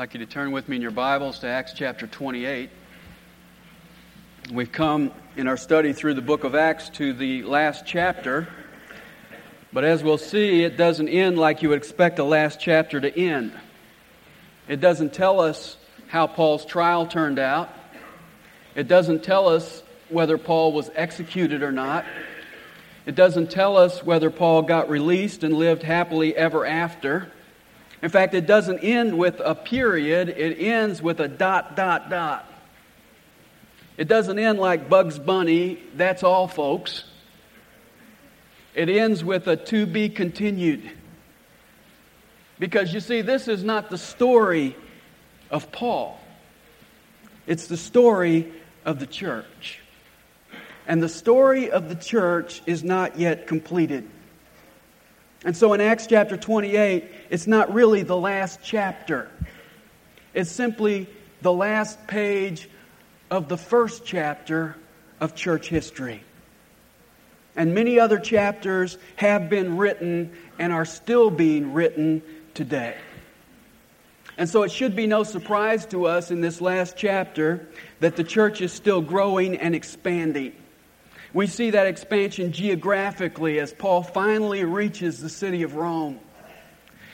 like you to turn with me in your Bibles to Acts chapter 28. We've come in our study through the book of Acts to the last chapter. But as we'll see, it doesn't end like you would expect a last chapter to end. It doesn't tell us how Paul's trial turned out. It doesn't tell us whether Paul was executed or not. It doesn't tell us whether Paul got released and lived happily ever after. In fact, it doesn't end with a period, it ends with a dot, dot, dot. It doesn't end like Bugs Bunny, that's all, folks. It ends with a to be continued. Because you see, this is not the story of Paul, it's the story of the church. And the story of the church is not yet completed. And so in Acts chapter 28, it's not really the last chapter. It's simply the last page of the first chapter of church history. And many other chapters have been written and are still being written today. And so it should be no surprise to us in this last chapter that the church is still growing and expanding. We see that expansion geographically as Paul finally reaches the city of Rome.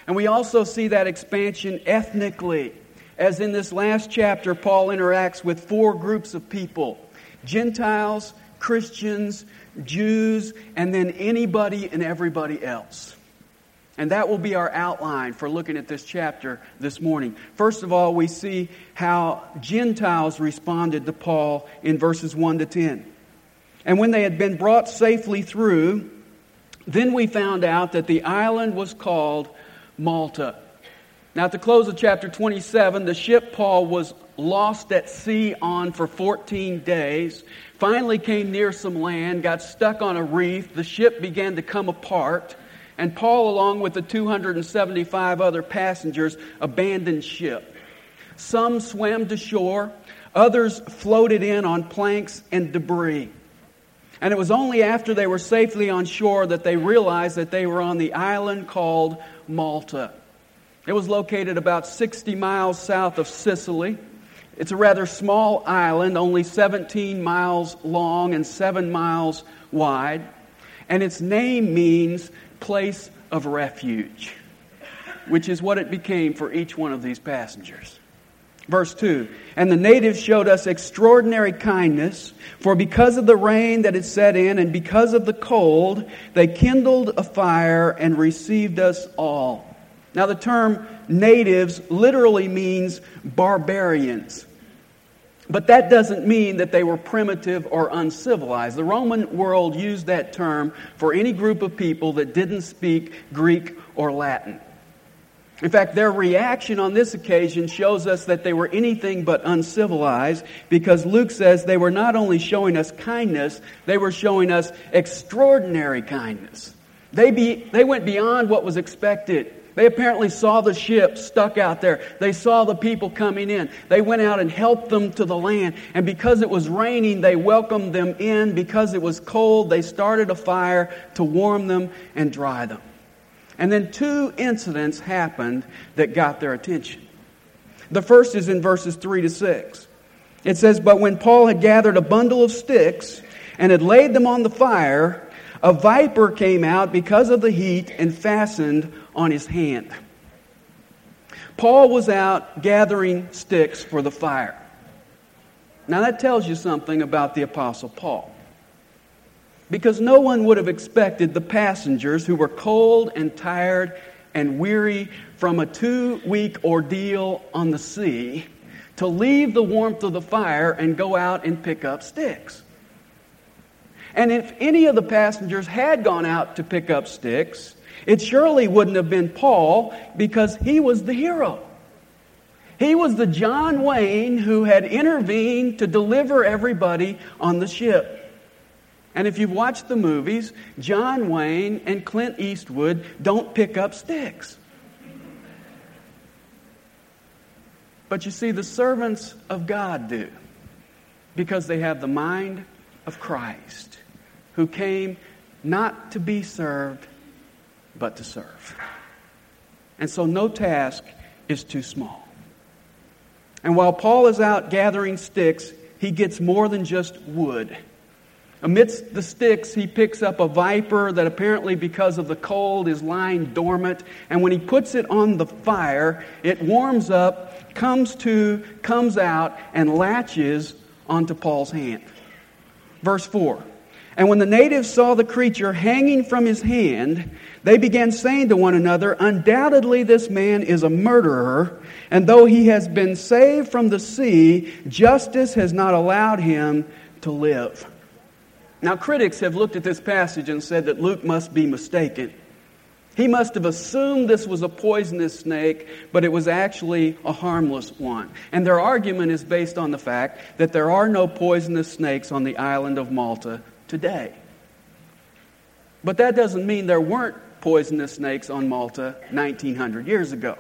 And we also see that expansion ethnically, as in this last chapter, Paul interacts with four groups of people Gentiles, Christians, Jews, and then anybody and everybody else. And that will be our outline for looking at this chapter this morning. First of all, we see how Gentiles responded to Paul in verses 1 to 10. And when they had been brought safely through, then we found out that the island was called Malta. Now, at the close of chapter 27, the ship Paul was lost at sea on for 14 days, finally came near some land, got stuck on a reef. The ship began to come apart, and Paul, along with the 275 other passengers, abandoned ship. Some swam to shore, others floated in on planks and debris. And it was only after they were safely on shore that they realized that they were on the island called Malta. It was located about 60 miles south of Sicily. It's a rather small island, only 17 miles long and 7 miles wide. And its name means place of refuge, which is what it became for each one of these passengers. Verse 2 And the natives showed us extraordinary kindness, for because of the rain that had set in and because of the cold, they kindled a fire and received us all. Now, the term natives literally means barbarians. But that doesn't mean that they were primitive or uncivilized. The Roman world used that term for any group of people that didn't speak Greek or Latin. In fact, their reaction on this occasion shows us that they were anything but uncivilized because Luke says they were not only showing us kindness, they were showing us extraordinary kindness. They, be, they went beyond what was expected. They apparently saw the ship stuck out there. They saw the people coming in. They went out and helped them to the land. And because it was raining, they welcomed them in. Because it was cold, they started a fire to warm them and dry them. And then two incidents happened that got their attention. The first is in verses 3 to 6. It says, But when Paul had gathered a bundle of sticks and had laid them on the fire, a viper came out because of the heat and fastened on his hand. Paul was out gathering sticks for the fire. Now that tells you something about the Apostle Paul because no one would have expected the passengers who were cold and tired and weary from a two week ordeal on the sea to leave the warmth of the fire and go out and pick up sticks. And if any of the passengers had gone out to pick up sticks, it surely wouldn't have been Paul because he was the hero. He was the John Wayne who had intervened to deliver everybody on the ship. And if you've watched the movies, John Wayne and Clint Eastwood don't pick up sticks. But you see, the servants of God do because they have the mind of Christ, who came not to be served, but to serve. And so no task is too small. And while Paul is out gathering sticks, he gets more than just wood. Amidst the sticks, he picks up a viper that apparently, because of the cold, is lying dormant. And when he puts it on the fire, it warms up, comes to, comes out, and latches onto Paul's hand. Verse 4 And when the natives saw the creature hanging from his hand, they began saying to one another, Undoubtedly, this man is a murderer, and though he has been saved from the sea, justice has not allowed him to live. Now, critics have looked at this passage and said that Luke must be mistaken. He must have assumed this was a poisonous snake, but it was actually a harmless one. And their argument is based on the fact that there are no poisonous snakes on the island of Malta today. But that doesn't mean there weren't poisonous snakes on Malta 1900 years ago.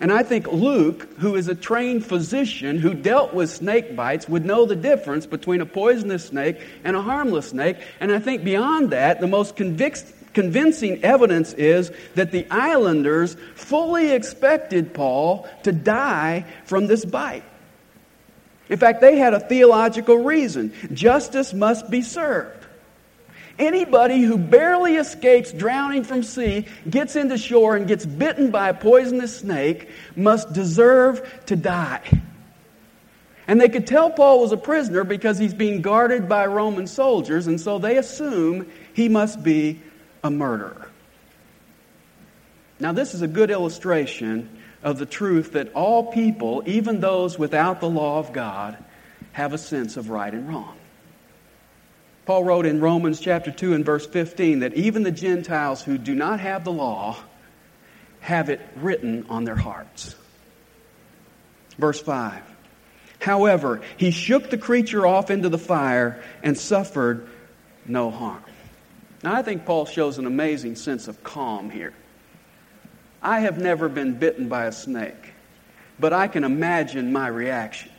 And I think Luke, who is a trained physician who dealt with snake bites, would know the difference between a poisonous snake and a harmless snake. And I think beyond that, the most convincing evidence is that the islanders fully expected Paul to die from this bite. In fact, they had a theological reason justice must be served. Anybody who barely escapes drowning from sea, gets into shore, and gets bitten by a poisonous snake must deserve to die. And they could tell Paul was a prisoner because he's being guarded by Roman soldiers, and so they assume he must be a murderer. Now, this is a good illustration of the truth that all people, even those without the law of God, have a sense of right and wrong. Paul wrote in Romans chapter 2 and verse 15 that even the Gentiles who do not have the law have it written on their hearts. Verse 5 However, he shook the creature off into the fire and suffered no harm. Now, I think Paul shows an amazing sense of calm here. I have never been bitten by a snake, but I can imagine my reaction.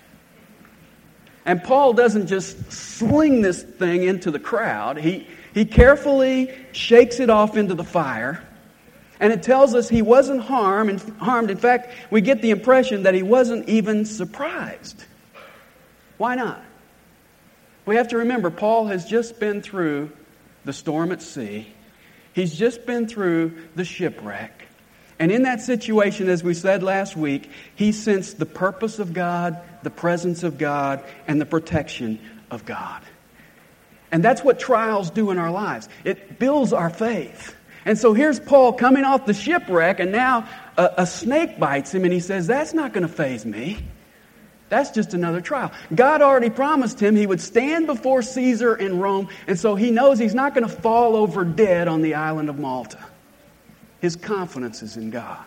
And Paul doesn't just sling this thing into the crowd, he, he carefully shakes it off into the fire. And it tells us he wasn't harmed. harmed. In fact, we get the impression that he wasn't even surprised. Why not? We have to remember, Paul has just been through the storm at sea. He's just been through the shipwreck. And in that situation, as we said last week, he sensed the purpose of God, the presence of God, and the protection of God. And that's what trials do in our lives it builds our faith. And so here's Paul coming off the shipwreck, and now a, a snake bites him, and he says, That's not going to faze me. That's just another trial. God already promised him he would stand before Caesar in Rome, and so he knows he's not going to fall over dead on the island of Malta. His confidence is in God.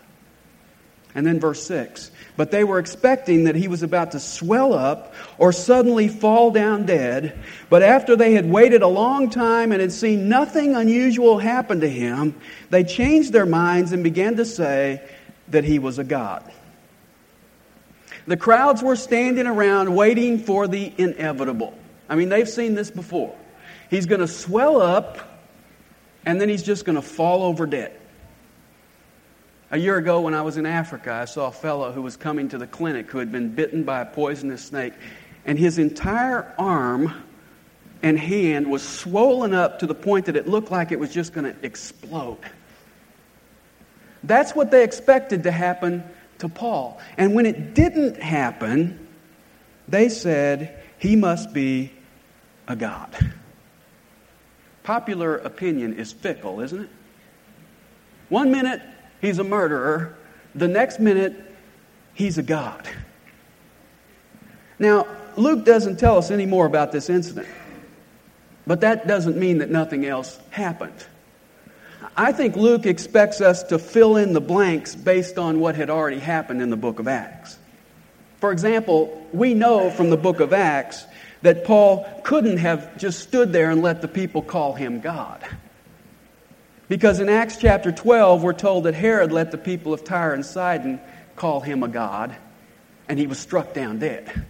And then verse 6 But they were expecting that he was about to swell up or suddenly fall down dead. But after they had waited a long time and had seen nothing unusual happen to him, they changed their minds and began to say that he was a god. The crowds were standing around waiting for the inevitable. I mean, they've seen this before. He's going to swell up and then he's just going to fall over dead. A year ago, when I was in Africa, I saw a fellow who was coming to the clinic who had been bitten by a poisonous snake, and his entire arm and hand was swollen up to the point that it looked like it was just going to explode. That's what they expected to happen to Paul. And when it didn't happen, they said, he must be a God. Popular opinion is fickle, isn't it? One minute, he's a murderer. The next minute, he's a God. Now, Luke doesn't tell us any more about this incident, but that doesn't mean that nothing else happened. I think Luke expects us to fill in the blanks based on what had already happened in the book of Acts. For example, we know from the book of Acts that Paul couldn't have just stood there and let the people call him God. Because in Acts chapter 12, we're told that Herod let the people of Tyre and Sidon call him a god, and he was struck down dead.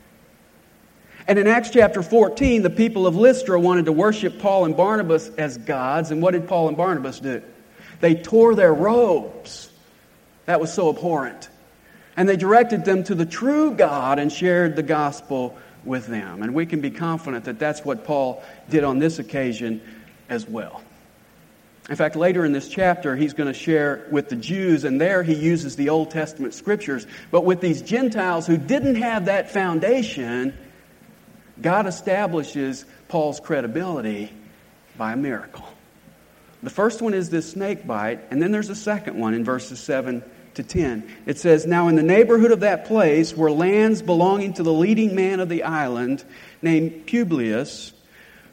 And in Acts chapter 14, the people of Lystra wanted to worship Paul and Barnabas as gods, and what did Paul and Barnabas do? They tore their robes. That was so abhorrent. And they directed them to the true God and shared the gospel with them. And we can be confident that that's what Paul did on this occasion as well. In fact, later in this chapter, he's going to share with the Jews, and there he uses the Old Testament scriptures. But with these Gentiles who didn't have that foundation, God establishes Paul's credibility by a miracle. The first one is this snake bite, and then there's a second one in verses 7 to 10. It says, Now in the neighborhood of that place were lands belonging to the leading man of the island named Publius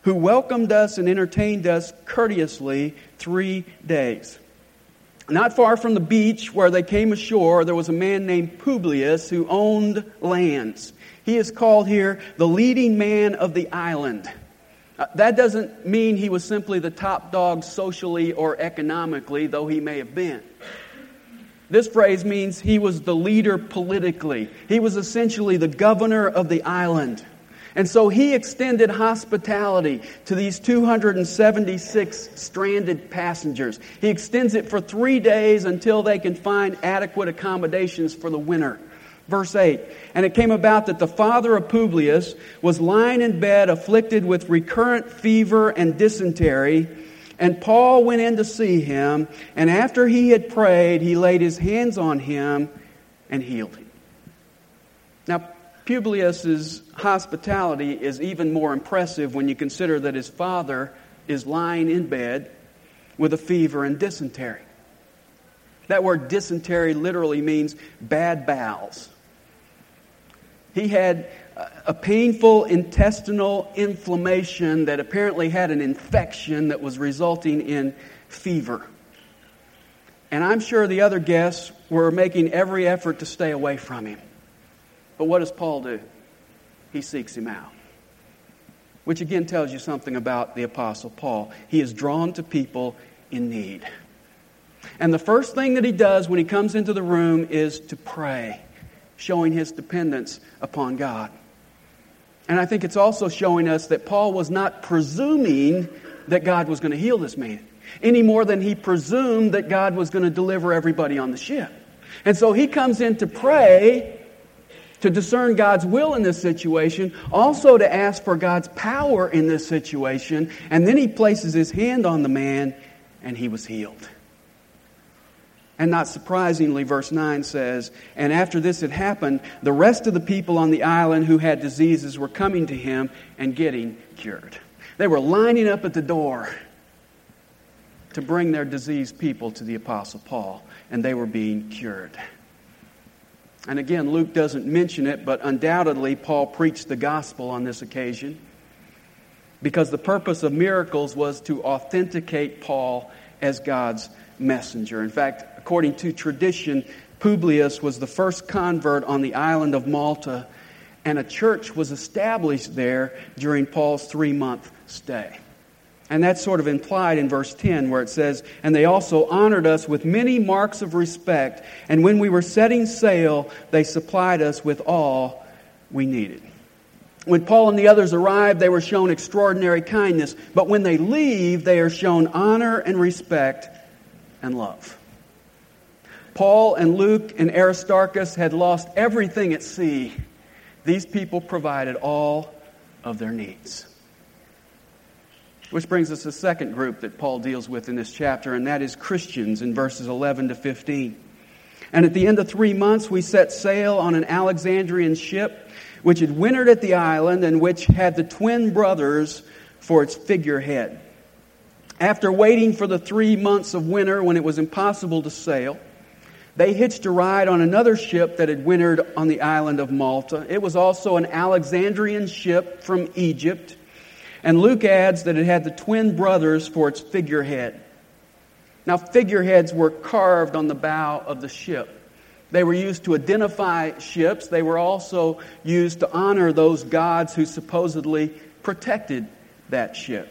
who welcomed us and entertained us courteously three days. Not far from the beach where they came ashore, there was a man named Publius who owned lands. He is called here the leading man of the island. Uh, that doesn't mean he was simply the top dog socially or economically, though he may have been. This phrase means he was the leader politically. He was essentially the governor of the island. And so he extended hospitality to these 276 stranded passengers. He extends it for three days until they can find adequate accommodations for the winter. Verse 8 And it came about that the father of Publius was lying in bed, afflicted with recurrent fever and dysentery. And Paul went in to see him, and after he had prayed, he laid his hands on him and healed him. Publius's hospitality is even more impressive when you consider that his father is lying in bed with a fever and dysentery. That word dysentery literally means bad bowels. He had a painful intestinal inflammation that apparently had an infection that was resulting in fever. And I'm sure the other guests were making every effort to stay away from him. But what does Paul do? He seeks him out. Which again tells you something about the Apostle Paul. He is drawn to people in need. And the first thing that he does when he comes into the room is to pray, showing his dependence upon God. And I think it's also showing us that Paul was not presuming that God was going to heal this man any more than he presumed that God was going to deliver everybody on the ship. And so he comes in to pray to discern God's will in this situation, also to ask for God's power in this situation, and then he places his hand on the man and he was healed. And not surprisingly, verse 9 says, And after this had happened, the rest of the people on the island who had diseases were coming to him and getting cured. They were lining up at the door to bring their diseased people to the Apostle Paul, and they were being cured. And again, Luke doesn't mention it, but undoubtedly, Paul preached the gospel on this occasion because the purpose of miracles was to authenticate Paul as God's messenger. In fact, according to tradition, Publius was the first convert on the island of Malta, and a church was established there during Paul's three month stay. And that's sort of implied in verse 10, where it says, And they also honored us with many marks of respect, and when we were setting sail, they supplied us with all we needed. When Paul and the others arrive, they were shown extraordinary kindness, but when they leave, they are shown honor and respect and love. Paul and Luke and Aristarchus had lost everything at sea. These people provided all of their needs. Which brings us to the second group that Paul deals with in this chapter, and that is Christians in verses 11 to 15. And at the end of three months, we set sail on an Alexandrian ship which had wintered at the island and which had the twin brothers for its figurehead. After waiting for the three months of winter when it was impossible to sail, they hitched a ride on another ship that had wintered on the island of Malta. It was also an Alexandrian ship from Egypt and Luke adds that it had the twin brothers for its figurehead. Now, figureheads were carved on the bow of the ship. They were used to identify ships. They were also used to honor those gods who supposedly protected that ship.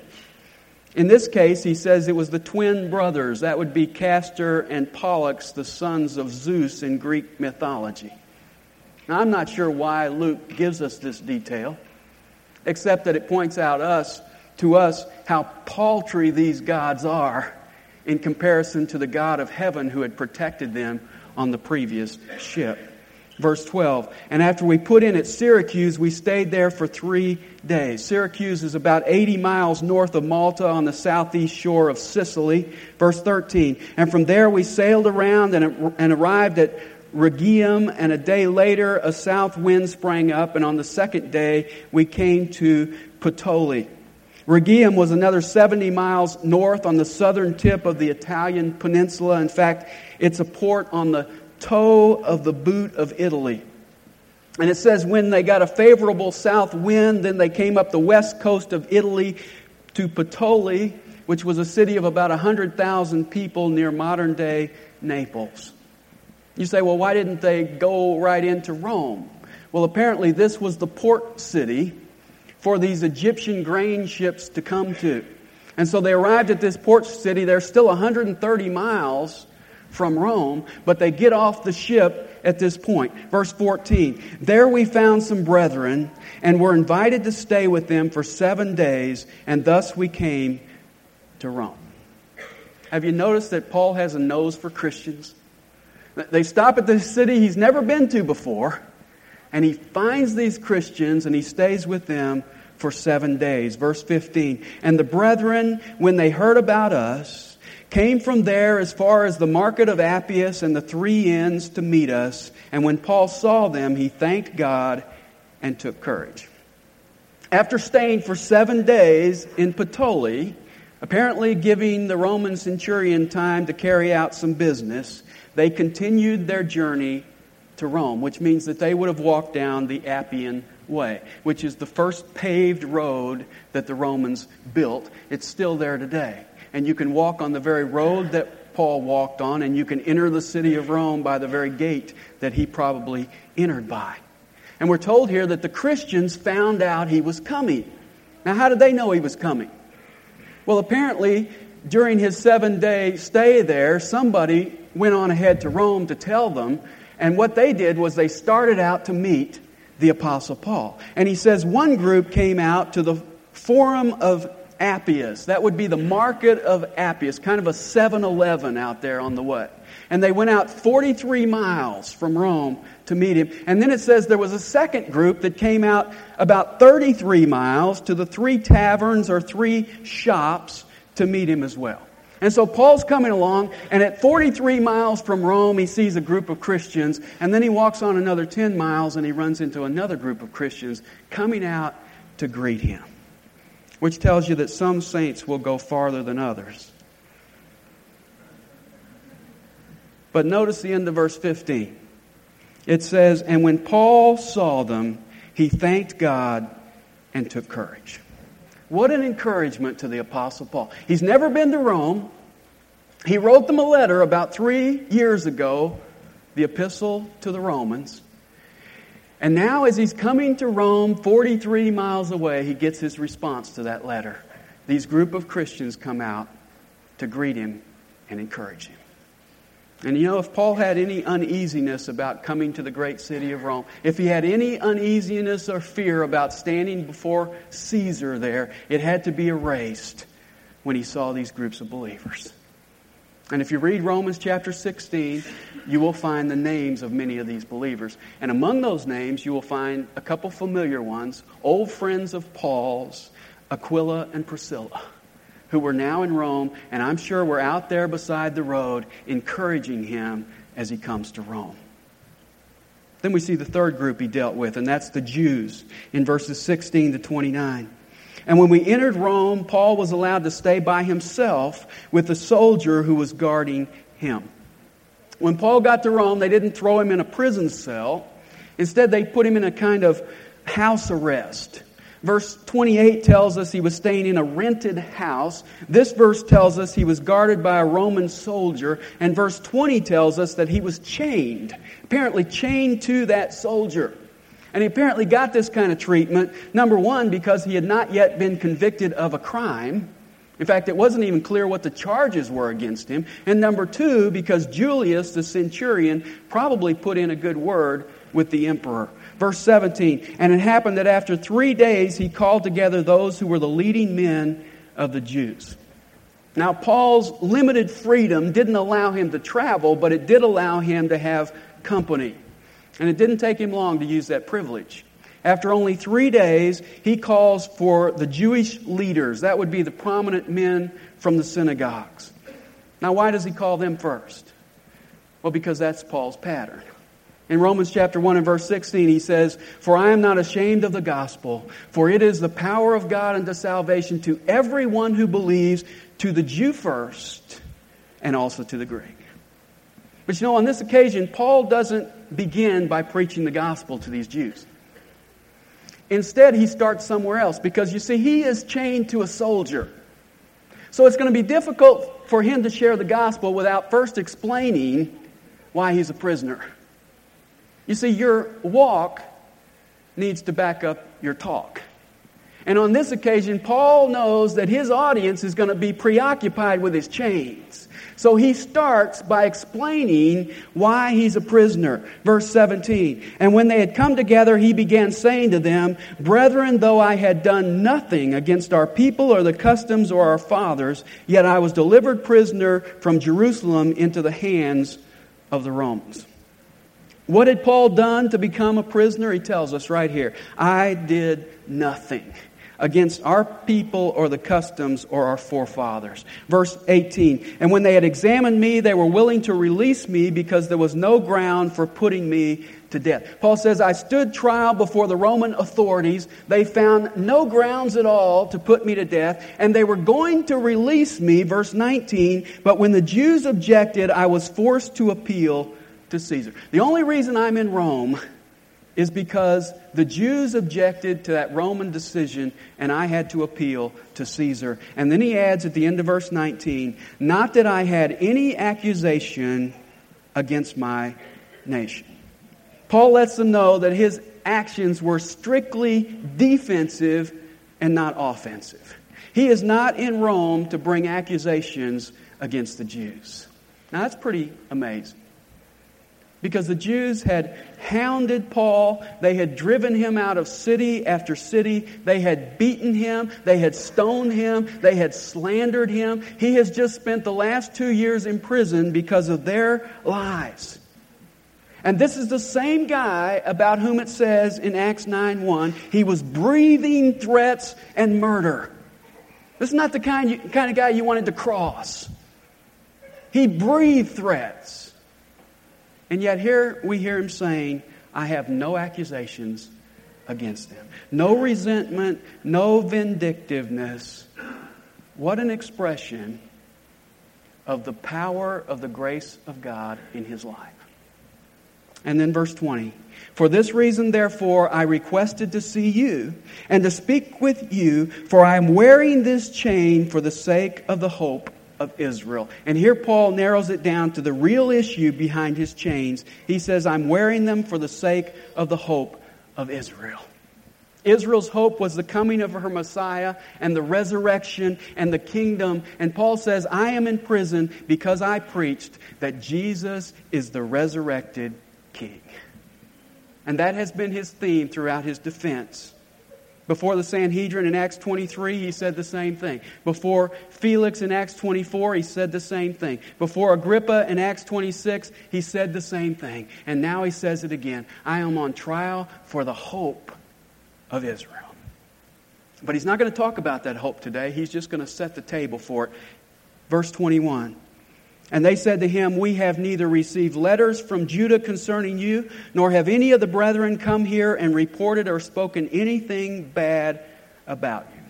In this case, he says it was the twin brothers. That would be Castor and Pollux, the sons of Zeus in Greek mythology. Now, I'm not sure why Luke gives us this detail except that it points out us to us how paltry these gods are in comparison to the God of heaven who had protected them on the previous ship. Verse 12. And after we put in at Syracuse, we stayed there for three days. Syracuse is about 80 miles north of Malta on the southeast shore of Sicily. Verse 13. And from there we sailed around and, and arrived at Rhegium, and a day later a south wind sprang up, and on the second day we came to Puteoli. Rhegium was another 70 miles north on the southern tip of the Italian peninsula. In fact, it's a port on the toe of the boot of Italy. And it says when they got a favorable south wind, then they came up the west coast of Italy to Puteoli, which was a city of about 100,000 people near modern day Naples. You say, well, why didn't they go right into Rome? Well, apparently, this was the port city for these Egyptian grain ships to come to. And so they arrived at this port city. They're still 130 miles from Rome, but they get off the ship at this point. Verse 14 There we found some brethren and were invited to stay with them for seven days, and thus we came to Rome. Have you noticed that Paul has a nose for Christians? They stop at this city he's never been to before, and he finds these Christians and he stays with them for seven days. Verse 15 And the brethren, when they heard about us, came from there as far as the market of Appius and the three inns to meet us. And when Paul saw them, he thanked God and took courage. After staying for seven days in Puteoli, apparently giving the Roman centurion time to carry out some business, they continued their journey to Rome, which means that they would have walked down the Appian Way, which is the first paved road that the Romans built. It's still there today and you can walk on the very road that Paul walked on, and you can enter the city of Rome by the very gate that he probably entered by. And we're told here that the Christians found out he was coming. Now, how did they know he was coming? Well, apparently, during his seven day stay there, somebody went on ahead to Rome to tell them. And what they did was they started out to meet the Apostle Paul. And he says one group came out to the Forum of Appius. That would be the market of Appius, kind of a 7 Eleven out there on the way. And they went out 43 miles from Rome to meet him. And then it says there was a second group that came out about 33 miles to the three taverns or three shops to meet him as well. And so Paul's coming along, and at 43 miles from Rome, he sees a group of Christians, and then he walks on another 10 miles and he runs into another group of Christians coming out to greet him which tells you that some saints will go farther than others. But notice the end of verse 15. It says, And when Paul saw them, he thanked God and took courage. What an encouragement to the Apostle Paul. He's never been to Rome. He wrote them a letter about three years ago, the epistle to the Romans. And now, as he's coming to Rome, 43 miles away, he gets his response to that letter. These group of Christians come out to greet him and encourage him. And you know, if Paul had any uneasiness about coming to the great city of Rome, if he had any uneasiness or fear about standing before Caesar there, it had to be erased when he saw these groups of believers. And if you read Romans chapter 16, you will find the names of many of these believers. And among those names, you will find a couple familiar ones, old friends of Paul's, Aquila and Priscilla, who were now in Rome, and I'm sure were out there beside the road encouraging him as he comes to Rome. Then we see the third group he dealt with, and that's the Jews in verses 16 to 29. And when we entered Rome, Paul was allowed to stay by himself with the soldier who was guarding him. When Paul got to Rome, they didn't throw him in a prison cell. Instead, they put him in a kind of house arrest. Verse 28 tells us he was staying in a rented house. This verse tells us he was guarded by a Roman soldier. And verse 20 tells us that he was chained, apparently chained to that soldier. And he apparently got this kind of treatment, number one, because he had not yet been convicted of a crime. In fact, it wasn't even clear what the charges were against him. And number two, because Julius, the centurion, probably put in a good word with the emperor. Verse 17 And it happened that after three days he called together those who were the leading men of the Jews. Now, Paul's limited freedom didn't allow him to travel, but it did allow him to have company. And it didn't take him long to use that privilege. After only three days, he calls for the Jewish leaders. That would be the prominent men from the synagogues. Now, why does he call them first? Well, because that's Paul's pattern. In Romans chapter 1 and verse 16, he says, For I am not ashamed of the gospel, for it is the power of God unto salvation to everyone who believes, to the Jew first, and also to the Greek. But you know, on this occasion, Paul doesn't begin by preaching the gospel to these Jews. Instead, he starts somewhere else because you see, he is chained to a soldier. So it's going to be difficult for him to share the gospel without first explaining why he's a prisoner. You see, your walk needs to back up your talk. And on this occasion, Paul knows that his audience is going to be preoccupied with his chains. So he starts by explaining why he's a prisoner. Verse 17. And when they had come together, he began saying to them, Brethren, though I had done nothing against our people or the customs or our fathers, yet I was delivered prisoner from Jerusalem into the hands of the Romans. What had Paul done to become a prisoner? He tells us right here I did nothing against our people or the customs or our forefathers. Verse 18 And when they had examined me, they were willing to release me because there was no ground for putting me to death. Paul says, I stood trial before the Roman authorities. They found no grounds at all to put me to death, and they were going to release me. Verse 19 But when the Jews objected, I was forced to appeal to Caesar. The only reason I'm in Rome is because the Jews objected to that Roman decision and I had to appeal to Caesar. And then he adds at the end of verse 19, not that I had any accusation against my nation. Paul lets them know that his actions were strictly defensive and not offensive. He is not in Rome to bring accusations against the Jews. Now that's pretty amazing because the Jews had hounded Paul. They had driven him out of city after city. They had beaten him. They had stoned him. They had slandered him. He has just spent the last two years in prison because of their lies. And this is the same guy about whom it says in Acts 9 1, he was breathing threats and murder. This is not the kind, you, kind of guy you wanted to cross. He breathed threats. And yet here we hear him saying, I have no accusations against them. No resentment, no vindictiveness. What an expression of the power of the grace of God in his life. And then verse 20. For this reason, therefore, I requested to see you and to speak with you, for I am wearing this chain for the sake of the hope of Israel. And here Paul narrows it down to the real issue behind his chains. He says, I'm wearing them for the sake of the hope of Israel. Israel's hope was the coming of her Messiah and the resurrection and the kingdom. And Paul says, I am in prison because I preached that Jesus is the resurrected king. And that has been his theme throughout his defense. Before the Sanhedrin in Acts 23, he said the same thing. Before Felix in Acts 24, he said the same thing. Before Agrippa in Acts 26, he said the same thing. And now he says it again I am on trial for the hope of Israel. But he's not going to talk about that hope today. He's just going to set the table for it. Verse 21. And they said to him, We have neither received letters from Judea concerning you, nor have any of the brethren come here and reported or spoken anything bad about you.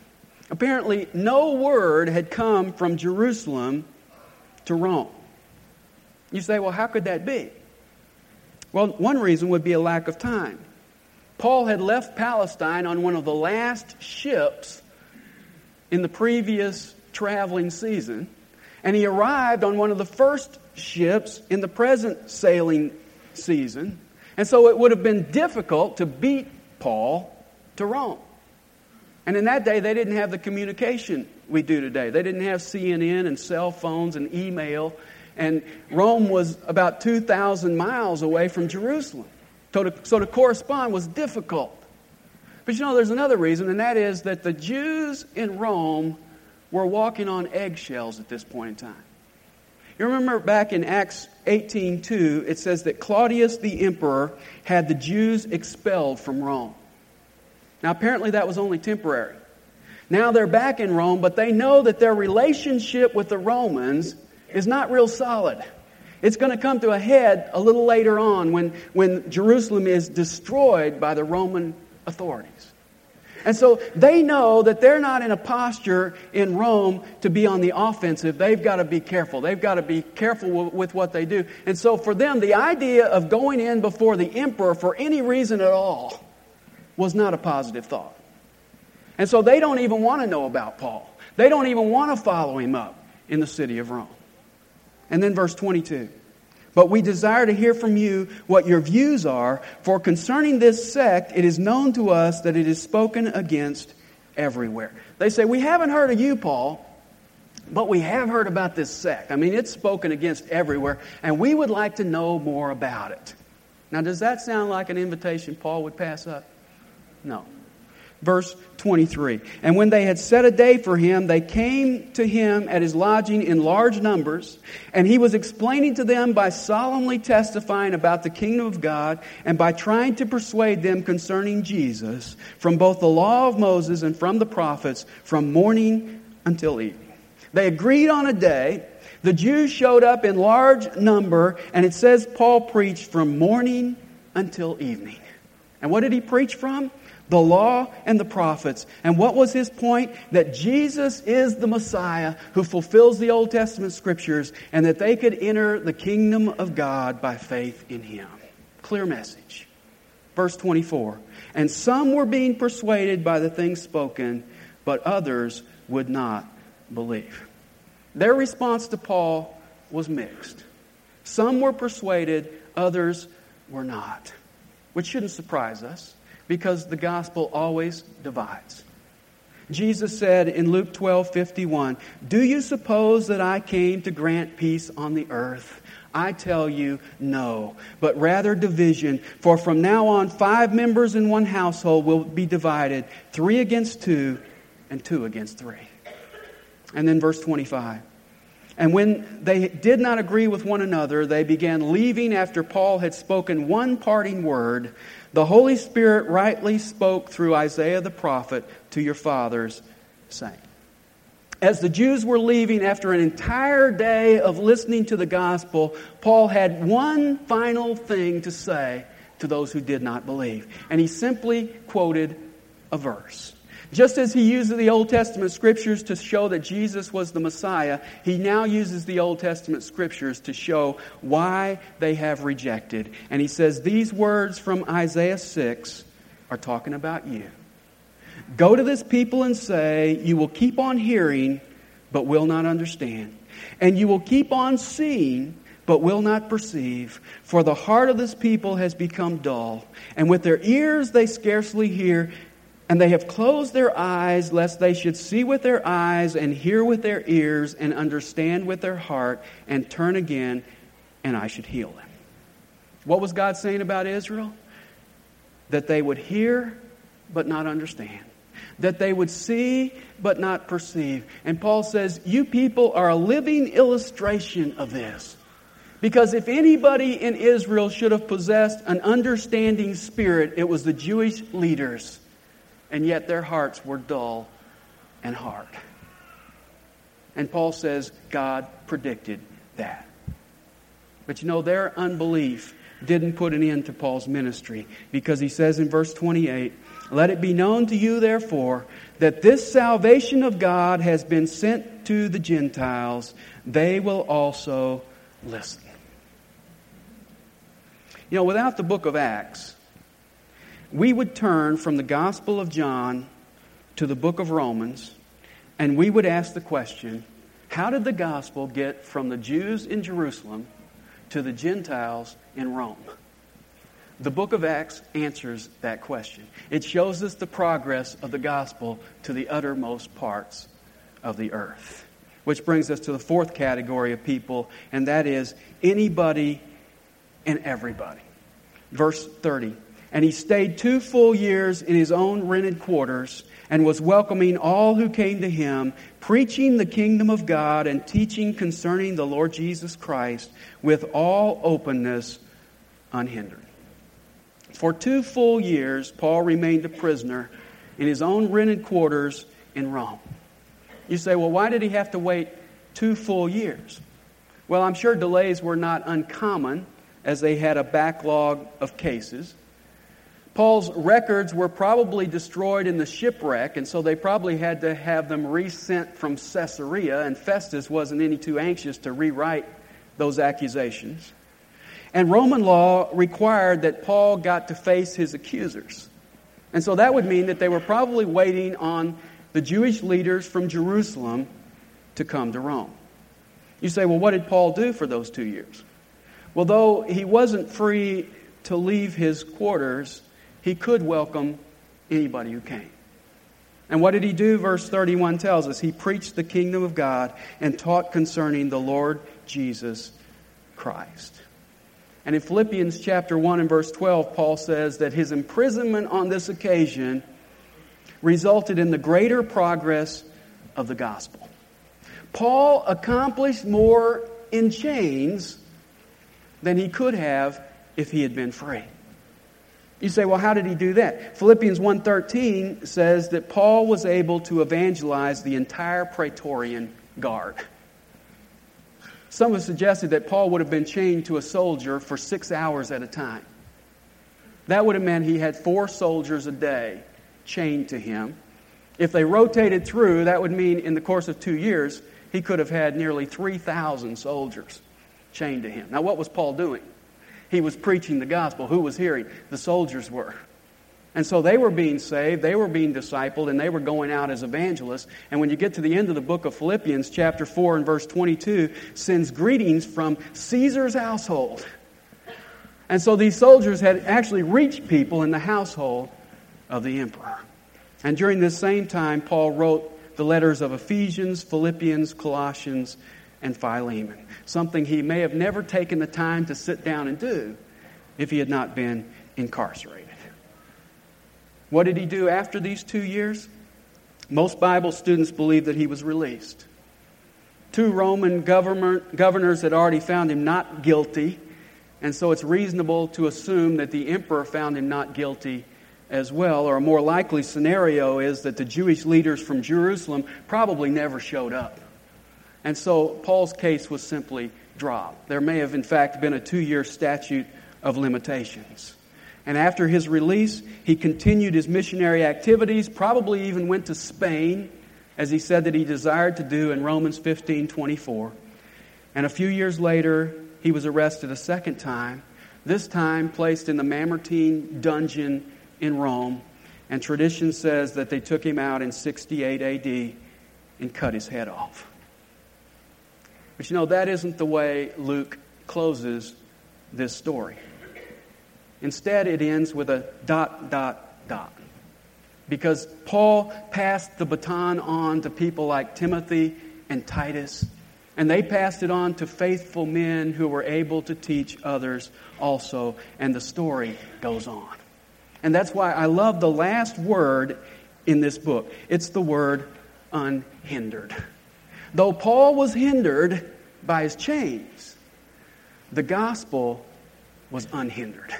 Apparently, no word had come from Jerusalem to Rome. You say, Well, how could that be? Well, one reason would be a lack of time. Paul had left Palestine on one of the last ships in the previous traveling season and he arrived on one of the first ships in the present sailing season. And so it would have been difficult to beat Paul to Rome. And in that day, they didn't have the communication we do today. They didn't have CNN and cell phones and email. And Rome was about 2,000 miles away from Jerusalem. So to, so to correspond was difficult. But you know, there's another reason, and that is that the Jews in Rome were walking on eggshells at this point in time. You remember back in Acts 18:2, it says that Claudius the emperor had the Jews expelled from Rome. Now apparently that was only temporary. Now they're back in Rome, but they know that their relationship with the Romans is not real solid. It's going to come to a head a little later on when, when Jerusalem is destroyed by the Roman authorities. And so they know that they're not in a posture in Rome to be on the offensive. They've got to be careful. They've got to be careful with what they do. And so for them, the idea of going in before the emperor for any reason at all was not a positive thought. And so they don't even want to know about Paul. They don't even want to follow him up in the city of Rome. And then verse 22. But we desire to hear from you what your views are, for concerning this sect, it is known to us that it is spoken against everywhere. They say, We haven't heard of you, Paul, but we have heard about this sect. I mean, it's spoken against everywhere, and we would like to know more about it. Now, does that sound like an invitation Paul would pass up? No. Verse 23. And when they had set a day for him, they came to him at his lodging in large numbers, and he was explaining to them by solemnly testifying about the kingdom of God and by trying to persuade them concerning Jesus from both the law of Moses and from the prophets from morning until evening. They agreed on a day. The Jews showed up in large number, and it says Paul preached from morning until evening. And what did he preach from? The law and the prophets. And what was his point? That Jesus is the Messiah who fulfills the Old Testament scriptures and that they could enter the kingdom of God by faith in him. Clear message. Verse 24. And some were being persuaded by the things spoken, but others would not believe. Their response to Paul was mixed. Some were persuaded, others were not, which shouldn't surprise us because the gospel always divides. Jesus said in Luke 12 51, Do you suppose that I came to grant peace on the earth? I tell you, no, but rather division. For from now on, five members in one household will be divided three against two, and two against three. And then verse 25. And when they did not agree with one another, they began leaving after Paul had spoken one parting word. The Holy Spirit rightly spoke through Isaiah the prophet to your fathers, saying, as the Jews were leaving after an entire day of listening to the gospel, Paul had one final thing to say to those who did not believe. And he simply quoted a verse. Just as he uses the Old Testament scriptures to show that Jesus was the Messiah, he now uses the Old Testament scriptures to show why they have rejected. And he says these words from Isaiah 6 are talking about you. Go to this people and say, You will keep on hearing, but will not understand. And you will keep on seeing, but will not perceive. For the heart of this people has become dull, and with their ears they scarcely hear, and they have closed their eyes, lest they should see with their eyes, and hear with their ears, and understand with their heart, and turn again, and I should heal them. What was God saying about Israel? That they would hear, but not understand. That they would see, but not perceive. And Paul says, You people are a living illustration of this. Because if anybody in Israel should have possessed an understanding spirit, it was the Jewish leaders and yet their hearts were dull and hard. And Paul says God predicted that. But you know, their unbelief didn't put an end to Paul's ministry because he says in verse 28 Let it be known to you, therefore, that this salvation of God has been sent to the Gentiles. They will also listen. You know, without the book of Acts, we would turn from the Gospel of John to the book of Romans, and we would ask the question how did the gospel get from the Jews in Jerusalem to the Gentiles in Rome? The book of Acts answers that question. It shows us the progress of the gospel to the uttermost parts of the earth. Which brings us to the fourth category of people, and that is anybody and everybody. Verse 30 And he stayed two full years in his own rented quarters and was welcoming all who came to him, preaching the kingdom of God and teaching concerning the Lord Jesus Christ with all openness unhindered. For two full years, Paul remained a prisoner in his own rented quarters in Rome. You say, well, why did he have to wait two full years? Well, I'm sure delays were not uncommon as they had a backlog of cases. Paul's records were probably destroyed in the shipwreck, and so they probably had to have them resent from Caesarea, and Festus wasn't any too anxious to rewrite those accusations. And Roman law required that Paul got to face his accusers. And so that would mean that they were probably waiting on the Jewish leaders from Jerusalem to come to Rome. You say, well, what did Paul do for those two years? Well, though he wasn't free to leave his quarters, he could welcome anybody who came. And what did he do? Verse 31 tells us he preached the kingdom of God and taught concerning the Lord Jesus Christ. And in Philippians chapter 1 and verse 12, Paul says that his imprisonment on this occasion resulted in the greater progress of the gospel. Paul accomplished more in chains than he could have if he had been free. You say, well, how did he do that? Philippians 1.13 says that Paul was able to evangelize the entire Praetorian Guard. Some have suggested that Paul would have been chained to a soldier for six hours at a time. That would have meant he had four soldiers a day chained to him. If they rotated through, that would mean in the course of two years, he could have had nearly 3,000 soldiers chained to him. Now, what was Paul doing? He was preaching the gospel. Who was hearing? The soldiers were. And so they were being saved, they were being discipled, and they were going out as evangelists. And when you get to the end of the book of Philippians, chapter 4 and verse 22, sends greetings from Caesar's household. And so these soldiers had actually reached people in the household of the emperor. And during this same time, Paul wrote the letters of Ephesians, Philippians, Colossians, and Philemon, something he may have never taken the time to sit down and do if he had not been incarcerated. What did he do after these two years? Most Bible students believe that he was released. Two Roman governors had already found him not guilty, and so it's reasonable to assume that the emperor found him not guilty as well. Or a more likely scenario is that the Jewish leaders from Jerusalem probably never showed up. And so Paul's case was simply dropped. There may have, in fact, been a two year statute of limitations. And after his release, he continued his missionary activities, probably even went to Spain, as he said that he desired to do in Romans 15 24. And a few years later, he was arrested a second time, this time placed in the Mamertine dungeon in Rome. And tradition says that they took him out in 68 AD and cut his head off. But you know, that isn't the way Luke closes this story. Instead, it ends with a dot, dot, dot. Because Paul passed the baton on to people like Timothy and Titus, and they passed it on to faithful men who were able to teach others also, and the story goes on. And that's why I love the last word in this book. It's the word unhindered. Though Paul was hindered by his chains, the gospel was unhindered.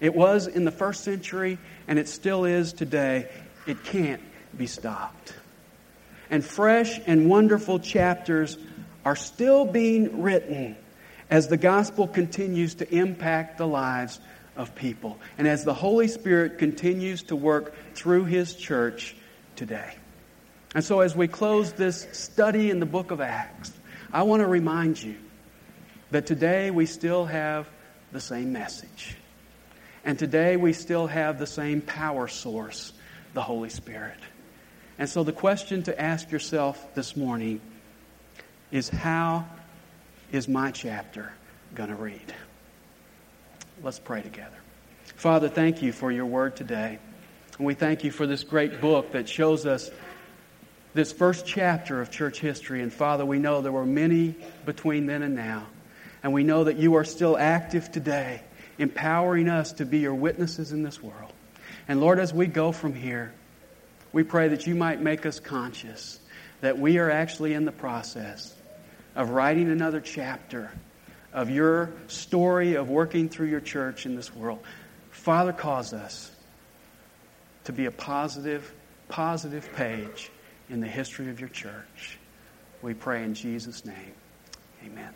It was in the first century, and it still is today. It can't be stopped. And fresh and wonderful chapters are still being written as the gospel continues to impact the lives of people and as the Holy Spirit continues to work through His church today. And so, as we close this study in the book of Acts, I want to remind you that today we still have the same message. And today we still have the same power source, the Holy Spirit. And so the question to ask yourself this morning is how is my chapter going to read? Let's pray together. Father, thank you for your word today. And we thank you for this great book that shows us this first chapter of church history. And Father, we know there were many between then and now. And we know that you are still active today empowering us to be your witnesses in this world. And Lord, as we go from here, we pray that you might make us conscious that we are actually in the process of writing another chapter of your story of working through your church in this world. Father, cause us to be a positive, positive page in the history of your church. We pray in Jesus' name. Amen.